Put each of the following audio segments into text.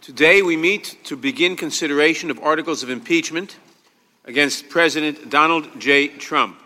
Today we meet to begin consideration of articles of impeachment against President Donald J. Trump.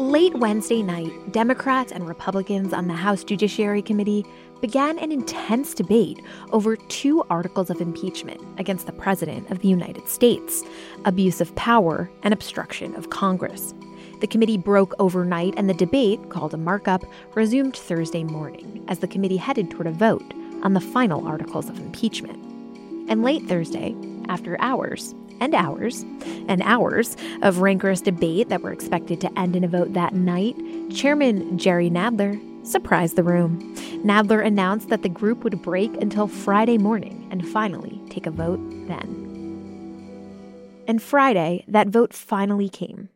Late Wednesday night, Democrats and Republicans on the House Judiciary Committee began an intense debate over two articles of impeachment against the President of the United States abuse of power and obstruction of Congress. The committee broke overnight, and the debate, called a markup, resumed Thursday morning as the committee headed toward a vote on the final articles of impeachment. And late Thursday, after hours and hours and hours of rancorous debate that were expected to end in a vote that night, Chairman Jerry Nadler surprised the room. Nadler announced that the group would break until Friday morning and finally take a vote then. And Friday, that vote finally came.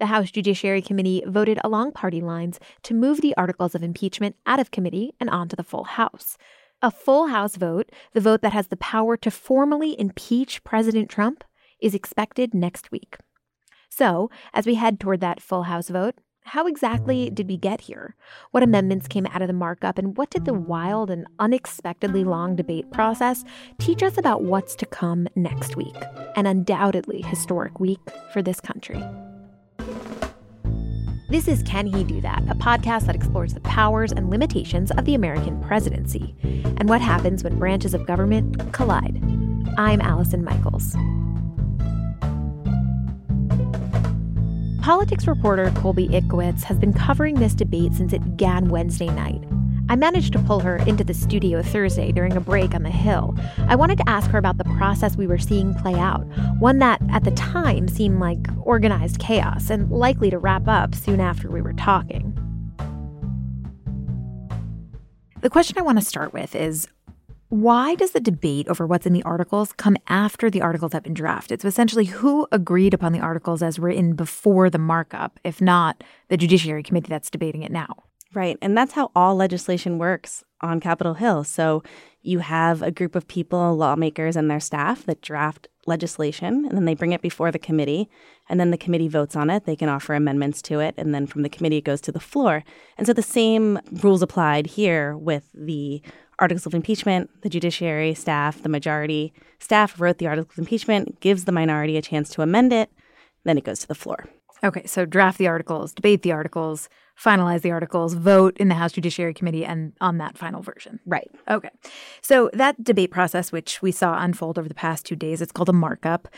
The House Judiciary Committee voted along party lines to move the articles of impeachment out of committee and onto the full House. A full House vote, the vote that has the power to formally impeach President Trump, is expected next week. So, as we head toward that full House vote, how exactly did we get here? What amendments came out of the markup, and what did the wild and unexpectedly long debate process teach us about what's to come next week? An undoubtedly historic week for this country. This is Can He Do That, a podcast that explores the powers and limitations of the American presidency and what happens when branches of government collide. I'm Allison Michaels. Politics reporter Colby Itkowitz has been covering this debate since it began Wednesday night. I managed to pull her into the studio Thursday during a break on the Hill. I wanted to ask her about the process we were seeing play out, one that at the time seemed like organized chaos and likely to wrap up soon after we were talking. The question I want to start with is why does the debate over what's in the articles come after the articles have been drafted? So essentially, who agreed upon the articles as written before the markup, if not the Judiciary Committee that's debating it now? Right. And that's how all legislation works on Capitol Hill. So you have a group of people, lawmakers and their staff, that draft legislation, and then they bring it before the committee, and then the committee votes on it. They can offer amendments to it, and then from the committee it goes to the floor. And so the same rules applied here with the articles of impeachment. The judiciary staff, the majority staff wrote the articles of impeachment, gives the minority a chance to amend it, then it goes to the floor. Okay, so draft the articles, debate the articles, finalize the articles, vote in the House Judiciary Committee, and on that final version. Right. Okay. So that debate process, which we saw unfold over the past two days, it's called a markup.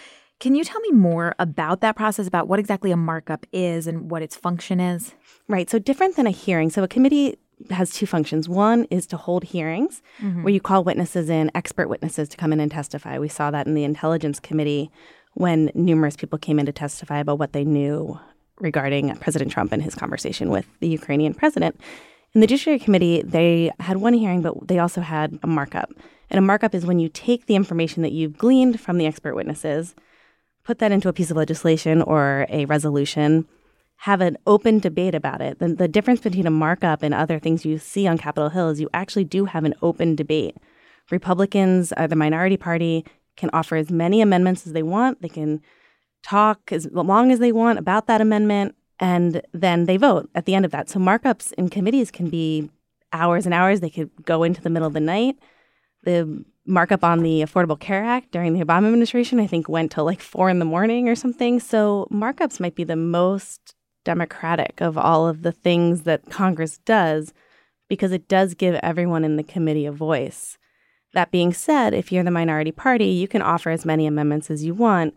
Can you tell me more about that process, about what exactly a markup is and what its function is? Right. So, different than a hearing. So, a committee has two functions. One is to hold hearings mm-hmm. where you call witnesses in, expert witnesses to come in and testify. We saw that in the Intelligence Committee when numerous people came in to testify about what they knew regarding President Trump and his conversation with the Ukrainian president. In the Judiciary Committee, they had one hearing, but they also had a markup. And a markup is when you take the information that you've gleaned from the expert witnesses, put that into a piece of legislation or a resolution, have an open debate about it. The, the difference between a markup and other things you see on Capitol Hill is you actually do have an open debate. Republicans, uh, the minority party, can offer as many amendments as they want. They can talk as long as they want about that amendment, and then they vote at the end of that. So markups in committees can be hours and hours. They could go into the middle of the night. The markup on the Affordable Care Act during the Obama administration, I think, went till like four in the morning or something. So markups might be the most democratic of all of the things that Congress does because it does give everyone in the committee a voice. That being said, if you're the minority party, you can offer as many amendments as you want.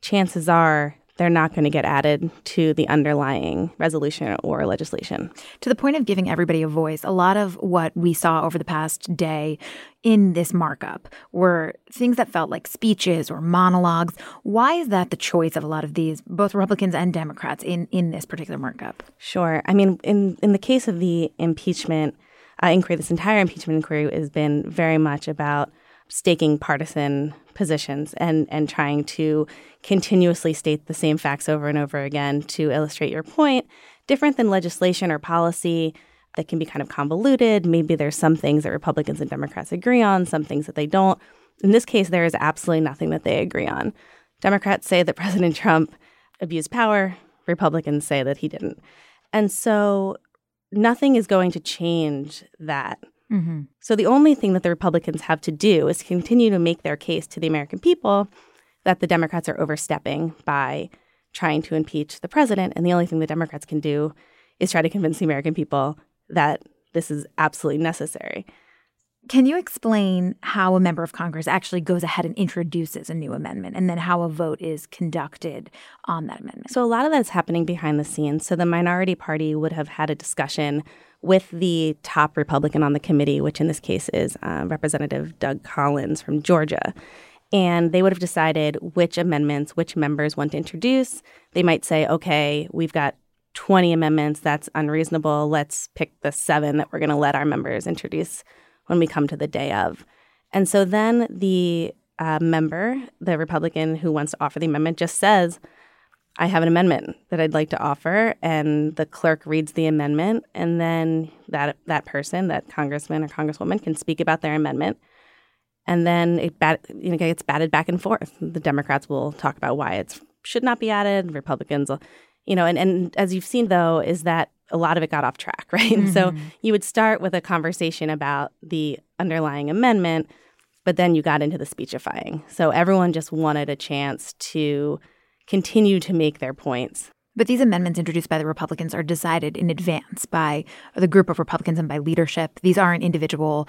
Chances are they're not going to get added to the underlying resolution or legislation. To the point of giving everybody a voice, a lot of what we saw over the past day in this markup were things that felt like speeches or monologues. Why is that the choice of a lot of these, both Republicans and Democrats, in, in this particular markup? Sure. I mean, in, in the case of the impeachment uh, inquiry, this entire impeachment inquiry has been very much about staking partisan positions and and trying to continuously state the same facts over and over again to illustrate your point. Different than legislation or policy that can be kind of convoluted. Maybe there's some things that republicans and democrats agree on some things that they don't. In this case there is absolutely nothing that they agree on. Democrats say that president trump abused power. Republicans say that he didn't. And so nothing is going to change that Mm-hmm. So the only thing that the Republicans have to do is continue to make their case to the American people that the Democrats are overstepping by trying to impeach the president. And the only thing the Democrats can do is try to convince the American people that this is absolutely necessary. Can you explain how a member of Congress actually goes ahead and introduces a new amendment and then how a vote is conducted on that amendment? So, a lot of that is happening behind the scenes. So, the minority party would have had a discussion with the top Republican on the committee, which in this case is uh, Representative Doug Collins from Georgia. And they would have decided which amendments, which members want to introduce. They might say, okay, we've got 20 amendments. That's unreasonable. Let's pick the seven that we're going to let our members introduce when we come to the day of. And so then the uh, member, the Republican who wants to offer the amendment, just says, I have an amendment that I'd like to offer, and the clerk reads the amendment, and then that that person, that congressman or congresswoman, can speak about their amendment, and then it bat, you know gets batted back and forth. The Democrats will talk about why it should not be added. Republicans will, you know, and and as you've seen though, is that a lot of it got off track, right? Mm-hmm. So you would start with a conversation about the underlying amendment, but then you got into the speechifying. So everyone just wanted a chance to continue to make their points. But these amendments introduced by the Republicans are decided in advance by the group of Republicans and by leadership. These aren't individual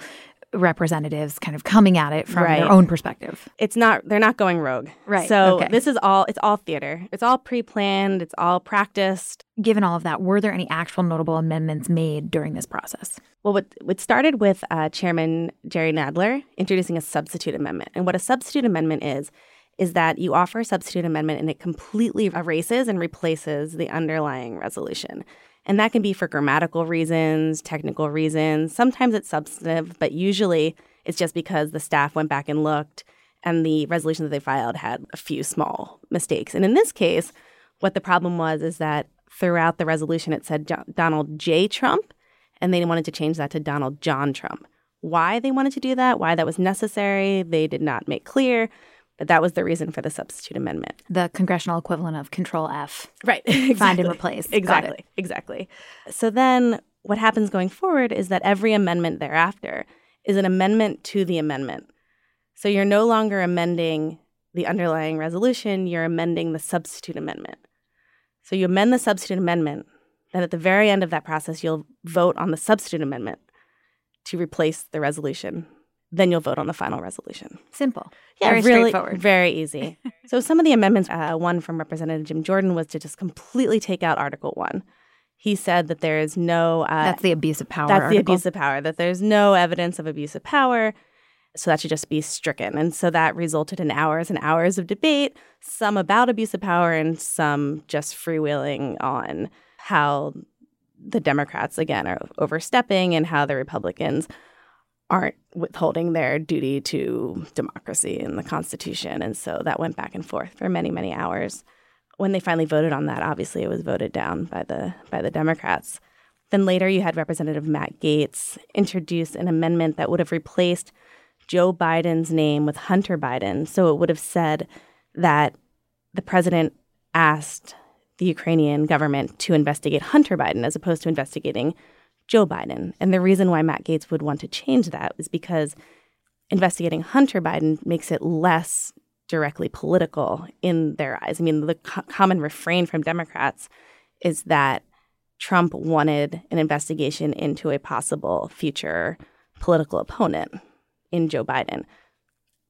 representatives kind of coming at it from right. their own perspective. It's not they're not going rogue. Right. So okay. this is all it's all theater. It's all pre-planned, it's all practiced. Given all of that, were there any actual notable amendments made during this process? Well, what, what started with uh, Chairman Jerry Nadler introducing a substitute amendment. And what a substitute amendment is, is that you offer a substitute amendment and it completely erases and replaces the underlying resolution. And that can be for grammatical reasons, technical reasons. Sometimes it's substantive, but usually it's just because the staff went back and looked and the resolution that they filed had a few small mistakes. And in this case, what the problem was is that throughout the resolution it said Donald J. Trump, and they wanted to change that to Donald John Trump. Why they wanted to do that, why that was necessary, they did not make clear. That was the reason for the substitute amendment. The congressional equivalent of Control F. Right. Exactly. Find and replace. Exactly. Exactly. So then what happens going forward is that every amendment thereafter is an amendment to the amendment. So you're no longer amending the underlying resolution, you're amending the substitute amendment. So you amend the substitute amendment, then at the very end of that process, you'll vote on the substitute amendment to replace the resolution then you'll vote on the final resolution. Simple. Yeah, very really, straightforward. Very easy. so some of the amendments, uh, one from Representative Jim Jordan was to just completely take out Article 1. He said that there is no... Uh, that's the abuse of power That's article. the abuse of power, that there's no evidence of abuse of power. So that should just be stricken. And so that resulted in hours and hours of debate, some about abuse of power and some just freewheeling on how the Democrats, again, are overstepping and how the Republicans aren't withholding their duty to democracy and the Constitution. And so that went back and forth for many, many hours. When they finally voted on that, obviously it was voted down by the by the Democrats. Then later you had Representative Matt Gaetz introduce an amendment that would have replaced Joe Biden's name with Hunter Biden. So it would have said that the president asked the Ukrainian government to investigate Hunter Biden as opposed to investigating Joe Biden. And the reason why Matt Gaetz would want to change that is because investigating Hunter Biden makes it less directly political in their eyes. I mean, the co- common refrain from Democrats is that Trump wanted an investigation into a possible future political opponent in Joe Biden.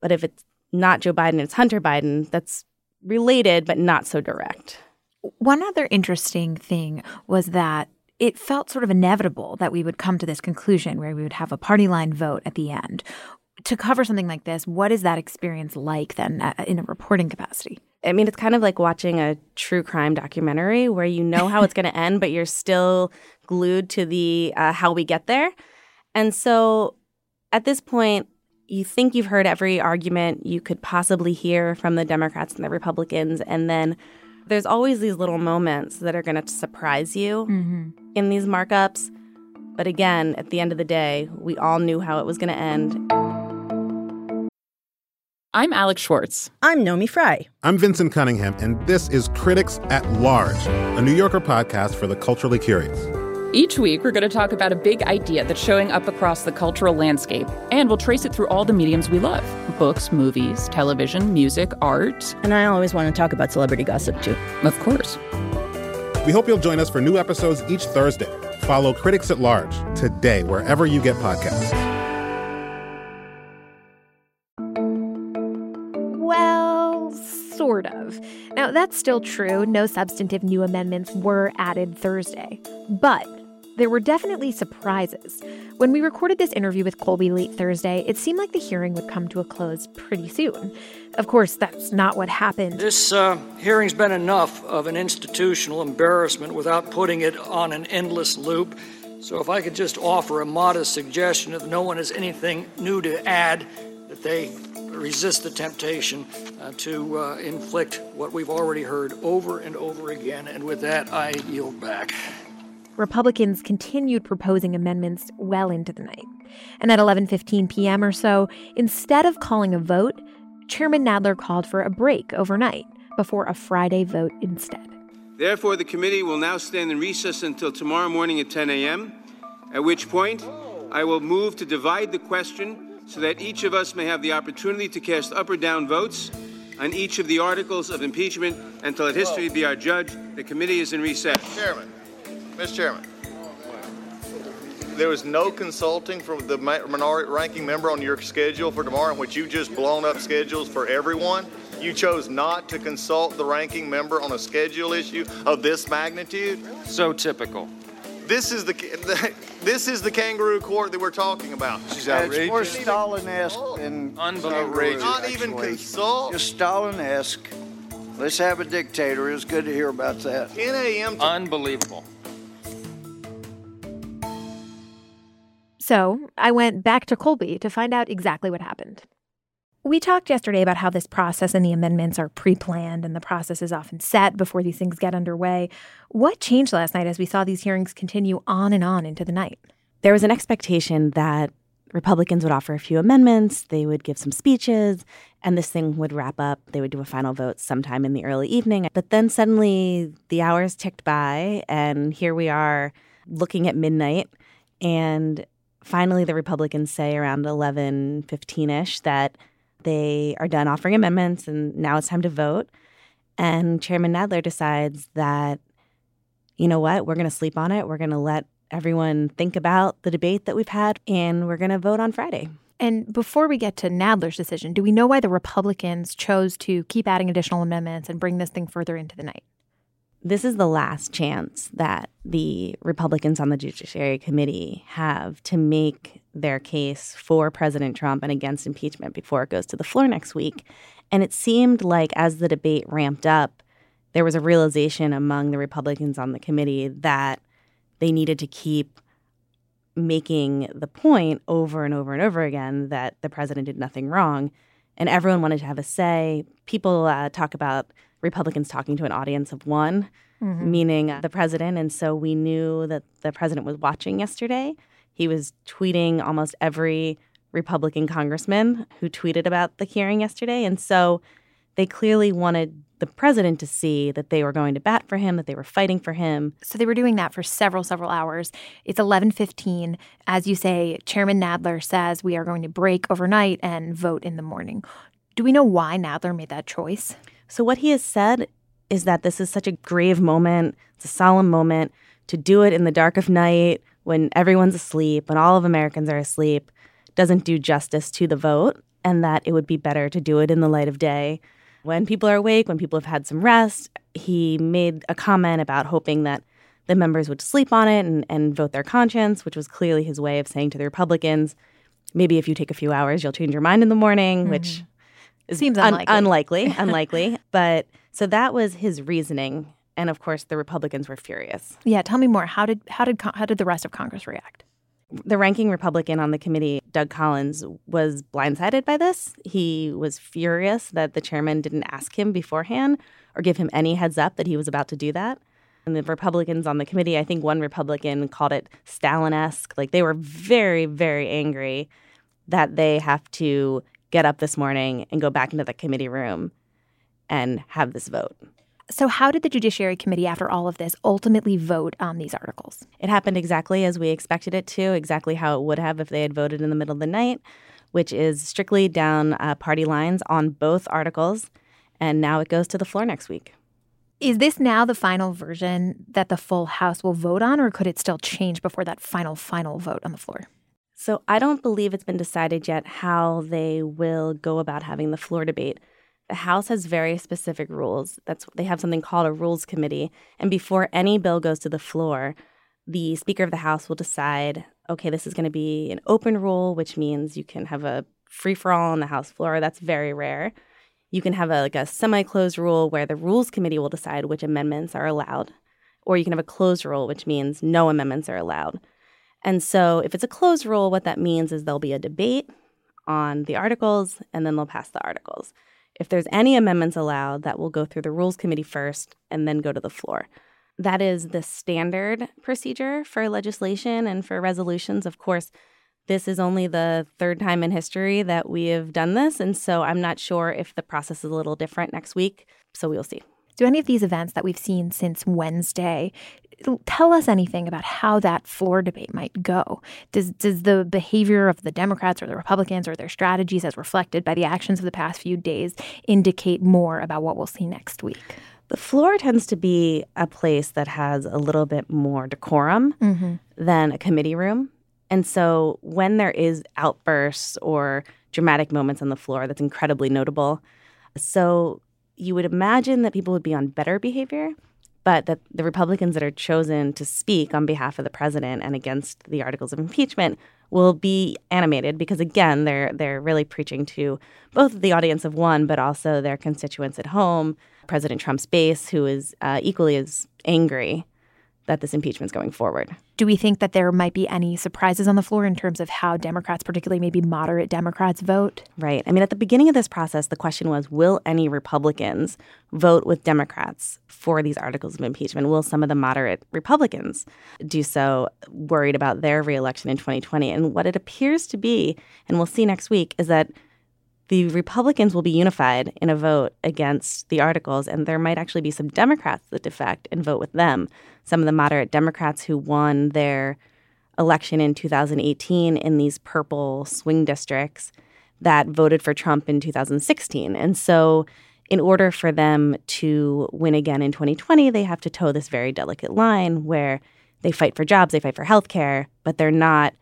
But if it's not Joe Biden, it's Hunter Biden, that's related but not so direct. One other interesting thing was that it felt sort of inevitable that we would come to this conclusion where we would have a party line vote at the end. To cover something like this, what is that experience like then uh, in a reporting capacity? I mean, it's kind of like watching a true crime documentary where you know how it's going to end, but you're still glued to the uh, how we get there. And so at this point, you think you've heard every argument you could possibly hear from the Democrats and the Republicans, and then there's always these little moments that are going to surprise you mm-hmm. in these markups. But again, at the end of the day, we all knew how it was going to end. I'm Alex Schwartz. I'm Naomi Fry. I'm Vinson Cunningham, and this is Critics at Large, a New Yorker podcast for the culturally curious. Each week, we're going to talk about a big idea that's showing up across the cultural landscape, and we'll trace it through all the mediums we love books, movies, television, music, art. And I always want to talk about celebrity gossip, too. Of course. We hope you'll join us for new episodes each Thursday. Follow Critics at Large today, wherever you get podcasts. Well, sort of. Now, that's still true. No substantive new amendments were added Thursday. But there were definitely surprises. When we recorded this interview with Colby late Thursday, it seemed like the hearing would come to a close pretty soon. Of course, that's not what happened. This uh, hearing's been enough of an institutional embarrassment without putting it on an endless loop. So, if I could just offer a modest suggestion, if no one has anything new to add, that they resist the temptation uh, to uh, inflict what we've already heard over and over again. And with that, I yield back. Republicans continued proposing amendments well into the night. And at 11:15 p.m. or so, instead of calling a vote, Chairman Nadler called for a break overnight before a Friday vote instead. Therefore, the committee will now stand in recess until tomorrow morning at 10 a.m., at which point I will move to divide the question so that each of us may have the opportunity to cast up or down votes on each of the articles of impeachment until let history be our judge. The committee is in recess. Chairman, Mr. Chairman, there was no consulting from the minority ranking member on your schedule for tomorrow in which you just blown up schedules for everyone. You chose not to consult the ranking member on a schedule issue of this magnitude. So typical. This is the this is the kangaroo court that we're talking about. She's outrageous. It's more Stalin-esque than unbelievable. Not even consult. Just Stalin-esque. Let's have a dictator. It's good to hear about that. 10 a.m. To- Unbelievable. So I went back to Colby to find out exactly what happened. We talked yesterday about how this process and the amendments are pre planned and the process is often set before these things get underway. What changed last night as we saw these hearings continue on and on into the night? There was an expectation that Republicans would offer a few amendments, they would give some speeches, and this thing would wrap up. They would do a final vote sometime in the early evening. But then suddenly the hours ticked by, and here we are looking at midnight. And finally, the Republicans say around 11 15 ish that they are done offering amendments and now it's time to vote. And Chairman Nadler decides that, you know what, we're going to sleep on it. We're going to let everyone think about the debate that we've had, and we're going to vote on Friday. And before we get to Nadler's decision, do we know why the Republicans chose to keep adding additional amendments and bring this thing further into the night? This is the last chance that the Republicans on the Judiciary Committee have to make their case for President Trump and against impeachment before it goes to the floor next week. And it seemed like as the debate ramped up, there was a realization among the Republicans on the committee that they needed to keep making the point over and over and over again that the president did nothing wrong. And everyone wanted to have a say. People uh, talk about Republicans talking to an audience of one, mm-hmm. meaning the president. And so we knew that the president was watching yesterday. He was tweeting almost every Republican congressman who tweeted about the hearing yesterday. And so they clearly wanted the president to see that they were going to bat for him, that they were fighting for him. So they were doing that for several, several hours. It's 11:15. As you say, Chairman Nadler says we are going to break overnight and vote in the morning. Do we know why Nadler made that choice? So what he has said is that this is such a grave moment, it's a solemn moment to do it in the dark of night when everyone's asleep, when all of Americans are asleep, doesn't do justice to the vote and that it would be better to do it in the light of day when people are awake, when people have had some rest, he made a comment about hoping that the members would sleep on it and, and vote their conscience, which was clearly his way of saying to the Republicans, maybe if you take a few hours, you'll change your mind in the morning, mm-hmm. which seems unlikely. Un- unlikely, unlikely. But so that was his reasoning, and of course, the Republicans were furious. Yeah, tell me more. How did how did how did the rest of Congress react? The ranking Republican on the committee, Doug Collins, was blindsided by this. He was furious that the chairman didn't ask him beforehand or give him any heads up that he was about to do that. And the Republicans on the committee, I think one Republican called it Stalin esque. Like they were very, very angry that they have to get up this morning and go back into the committee room and have this vote. So, how did the Judiciary Committee, after all of this, ultimately vote on these articles? It happened exactly as we expected it to, exactly how it would have if they had voted in the middle of the night, which is strictly down uh, party lines on both articles. And now it goes to the floor next week. Is this now the final version that the full House will vote on, or could it still change before that final, final vote on the floor? So I don't believe it's been decided yet how they will go about having the floor debate. The House has very specific rules. That's they have something called a rules committee, and before any bill goes to the floor, the Speaker of the House will decide, okay, this is going to be an open rule, which means you can have a free for all on the House floor. That's very rare. You can have a, like a semi-closed rule where the Rules Committee will decide which amendments are allowed, or you can have a closed rule, which means no amendments are allowed. And so, if it's a closed rule, what that means is there'll be a debate on the articles, and then they'll pass the articles. If there's any amendments allowed, that will go through the Rules Committee first and then go to the floor. That is the standard procedure for legislation and for resolutions. Of course, this is only the third time in history that we have done this. And so I'm not sure if the process is a little different next week. So we'll see. Do any of these events that we've seen since Wednesday tell us anything about how that floor debate might go? Does does the behavior of the Democrats or the Republicans or their strategies as reflected by the actions of the past few days indicate more about what we'll see next week? The floor tends to be a place that has a little bit more decorum mm-hmm. than a committee room. And so when there is outbursts or dramatic moments on the floor, that's incredibly notable. So you would imagine that people would be on better behavior but that the Republicans that are chosen to speak on behalf of the president and against the articles of impeachment will be animated because again they're they're really preaching to both the audience of one but also their constituents at home. President trump's base who is uh, equally as angry that this impeachment is going forward. Do we think that there might be any surprises on the floor in terms of how Democrats, particularly maybe moderate Democrats, vote? Right. I mean, at the beginning of this process, the question was will any Republicans vote with Democrats for these articles of impeachment? Will some of the moderate Republicans do so, worried about their reelection in 2020? And what it appears to be, and we'll see next week, is that the Republicans will be unified in a vote against the articles, and there might actually be some Democrats that defect and vote with them. Some of the moderate Democrats who won their election in 2018 in these purple swing districts that voted for Trump in 2016. And so, in order for them to win again in 2020, they have to toe this very delicate line where they fight for jobs, they fight for health care, but they're not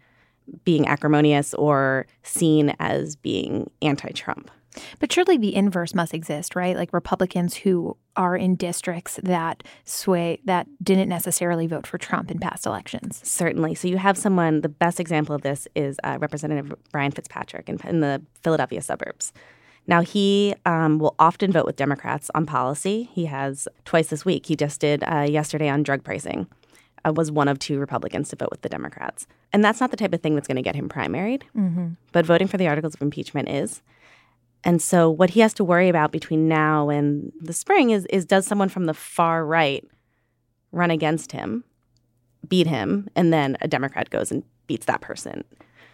being acrimonious or seen as being anti Trump. But surely the inverse must exist, right? Like Republicans who are in districts that sway, that didn't necessarily vote for Trump in past elections. Certainly. So you have someone, the best example of this is uh, Representative Brian Fitzpatrick in, in, the Philadelphia suburbs. Now, he um, will often vote with Democrats on policy. He has twice this week. He just did uh, yesterday on drug pricing uh, was one of two Republicans to vote with the Democrats. And that's not the type of thing that's going to get him primaried. Mm-hmm. But voting for the articles of impeachment is. And so what he has to worry about between now and the spring is is does someone from the far right run against him, beat him, and then a Democrat goes and beats that person.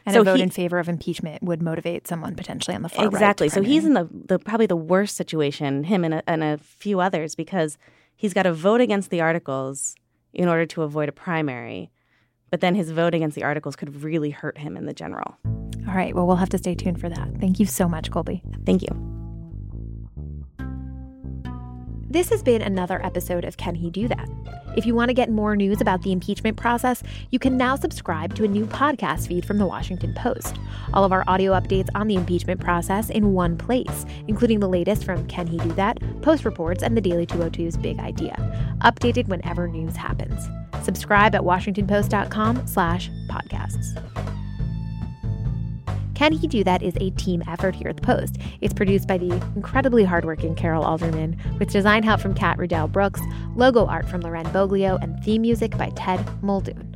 And so a vote he, in favor of impeachment would motivate someone potentially on the far exactly. right. Exactly. So he's in the, the probably the worst situation, him and a, and a few others, because he's got to vote against the articles in order to avoid a primary. But then his vote against the articles could really hurt him in the general. All right. Well, we'll have to stay tuned for that. Thank you so much, Colby. Thank you. This has been another episode of Can He Do That? If you want to get more news about the impeachment process, you can now subscribe to a new podcast feed from the Washington Post. All of our audio updates on the impeachment process in one place, including the latest from Can He Do That, Post Reports, and the Daily 202's Big Idea, updated whenever news happens. Subscribe at washingtonpost.com slash podcasts. Can He Do That is a team effort here at the Post. It's produced by the incredibly hardworking Carol Alderman, with design help from Kat Riddell Brooks, logo art from Loren Boglio, and theme music by Ted Muldoon.